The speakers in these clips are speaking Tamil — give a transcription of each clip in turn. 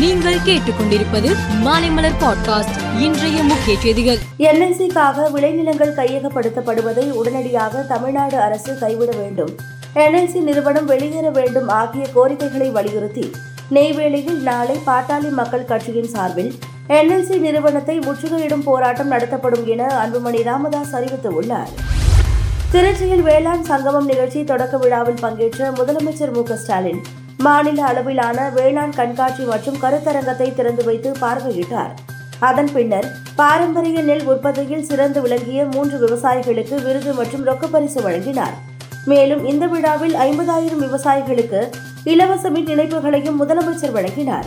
நீங்கள் கேட்டுக்கொண்டிருப்பது மாலைமலர் பாட்காஸ்ட் இன்றைய முக்கிய செய்திகள். என்எல்சிக்காக விளைநிலங்கள் கையகப்படுத்தப்படுவதை உடனடியாக தமிழ்நாடு அரசு கைவிட வேண்டும். என்எல்சி நிறுவனம் வெளியேற வேண்டும் ஆகிய கோரிக்கைகளை வலியுறுத்தி நெய்வேலியில் நாளை பாட்டாளி மக்கள் கட்சியின் சார்பில் என்எல்சி நிறுவனத்தை முற்றுகையிடும் போராட்டம் நடத்தப்படும் என அன்புமணி ராமதாஸ் அறிவித்துள்ளார். திருச்சியில் வேளாண் சங்கமம் நிகழ்ச்சி தொடக்க விழாவில் பங்கேற்ற முதலமைச்சர் மு ஸ்டாலின் மாநில அளவிலான வேளாண் கண்காட்சி மற்றும் கருத்தரங்கத்தை திறந்து வைத்து பார்வையிட்டார். அதன் பின்னர் பாரம்பரிய நெல் உற்பத்தியில் சிறந்து விளங்கிய மூன்று விவசாயிகளுக்கு விருது மற்றும் ரொக்கப்பரிசு வழங்கினார். மேலும் இந்த விழாவில் ஐம்பதாயிரம் விவசாயிகளுக்கு இலவச மின் இணைப்புகளையும் முதலமைச்சர் வழங்கினார்.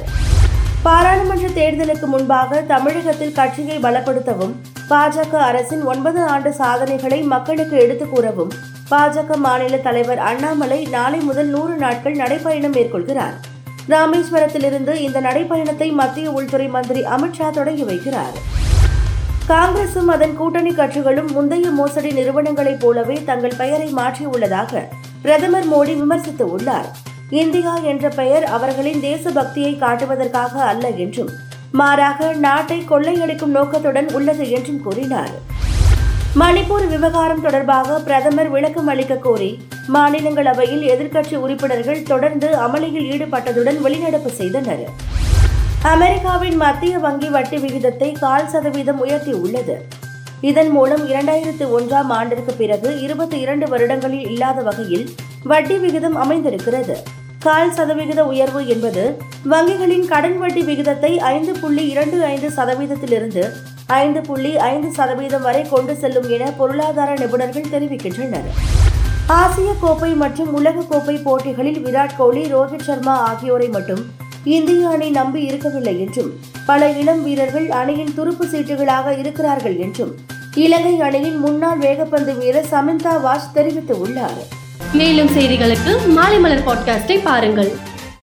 பாராளுமன்ற தேர்தலுக்கு முன்பாக தமிழகத்தில் கட்சியை பலப்படுத்தவும் பாஜக அரசின் ஒன்பது ஆண்டு சாதனைகளை மக்களுக்கு எடுத்துக் கூறவும் பாஜக மாநில தலைவர் அண்ணாமலை நாளை முதல் நூறு நாட்கள் நடைப்பயணம் மேற்கொள்கிறார். ராமேஸ்வரத்திலிருந்து இந்த நடைப்பயணத்தை மத்திய உள்துறை மந்திரி அமித்ஷா தொடங்கி வைக்கிறார். காங்கிரசும் அதன் கூட்டணி கட்சிகளும் முந்தைய மோசடி நிறுவனங்களைப் போலவே தங்கள் பெயரை மாற்றியுள்ளதாக பிரதமர் மோடி விமர்சித்து உள்ளார். இந்தியா என்ற பெயர் அவர்களின் தேசபக்தியை காட்டுவதற்காக அல்ல என்றும் மாறாக நாட்டை கொள்ளையடிக்கும் நோக்கத்துடன் உள்ளது என்றும் கூறினார். மணிப்பூர் விவகாரம் தொடர்பாக பிரதமர் விளக்கம் அளிக்க கோரி மாநிலங்களவையில் எதிர்க்கட்சி உறுப்பினர்கள் தொடர்ந்து அமளியில் ஈடுபட்டதுடன் வெளிநடப்பு செய்தனர். அமெரிக்காவின் மத்திய வங்கி வட்டி விகிதத்தை கால் சதவீதம் உயர்த்தியுள்ளது. இதன் மூலம் இரண்டாயிரத்து ஒன்றாம் ஆண்டிற்கு பிறகு இருபத்தி இரண்டு வருடங்களில் இல்லாத வகையில் வட்டி விகிதம் அமைந்திருக்கிறது. கால் சதவிகித உயர்வு என்பது வங்கிகளின் கடன் வட்டி விகிதத்தை ஐந்து புள்ளி இரண்டு ஐந்து சதவீதத்திலிருந்து ஐந்து புள்ளி ஐந்து சதவீதம் வரை கொண்டு செல்லும் என பொருளாதார நிபுணர்கள் தெரிவிக்கின்றனர். ஆசிய கோப்பை மற்றும் உலக கோப்பை போட்டிகளில் விராட் கோலி ரோஹித் சர்மா ஆகியோரை மட்டும் இந்திய அணி நம்பி இருக்கவில்லை என்றும் பல இளம் வீரர்கள் அணியின் துருப்பு சீட்டுகளாக இருக்கிறார்கள் என்றும் இலங்கை அணியின் முன்னாள் வேகப்பந்து வீரர் சமிந்தா வாஷ் தெரிவித்துள்ளார். மேலும் செய்திகளுக்கு மாலை மலர் பாட்காஸ்டை பாருங்கள்.